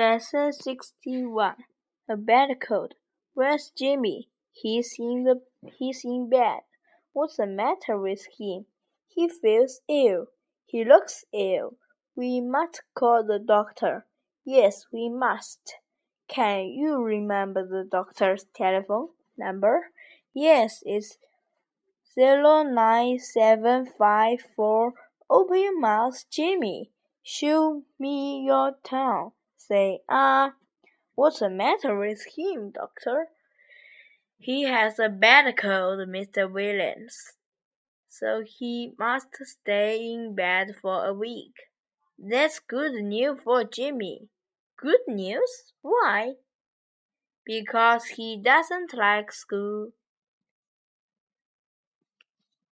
Lesson 61 A Bad Cold. Where's Jimmy? He's in the he's in bed. What's the matter with him? He feels ill. He looks ill. We must call the doctor. Yes, we must. Can you remember the doctor's telephone number? Yes, it's zero nine seven five four. Open your mouth, Jimmy. Show me your tongue. Say ah. What's the matter with him, doctor? He has a bad cold, Mr. Williams. So he must stay in bed for a week. That's good news for Jimmy. Good news? Why? Because he doesn't like school.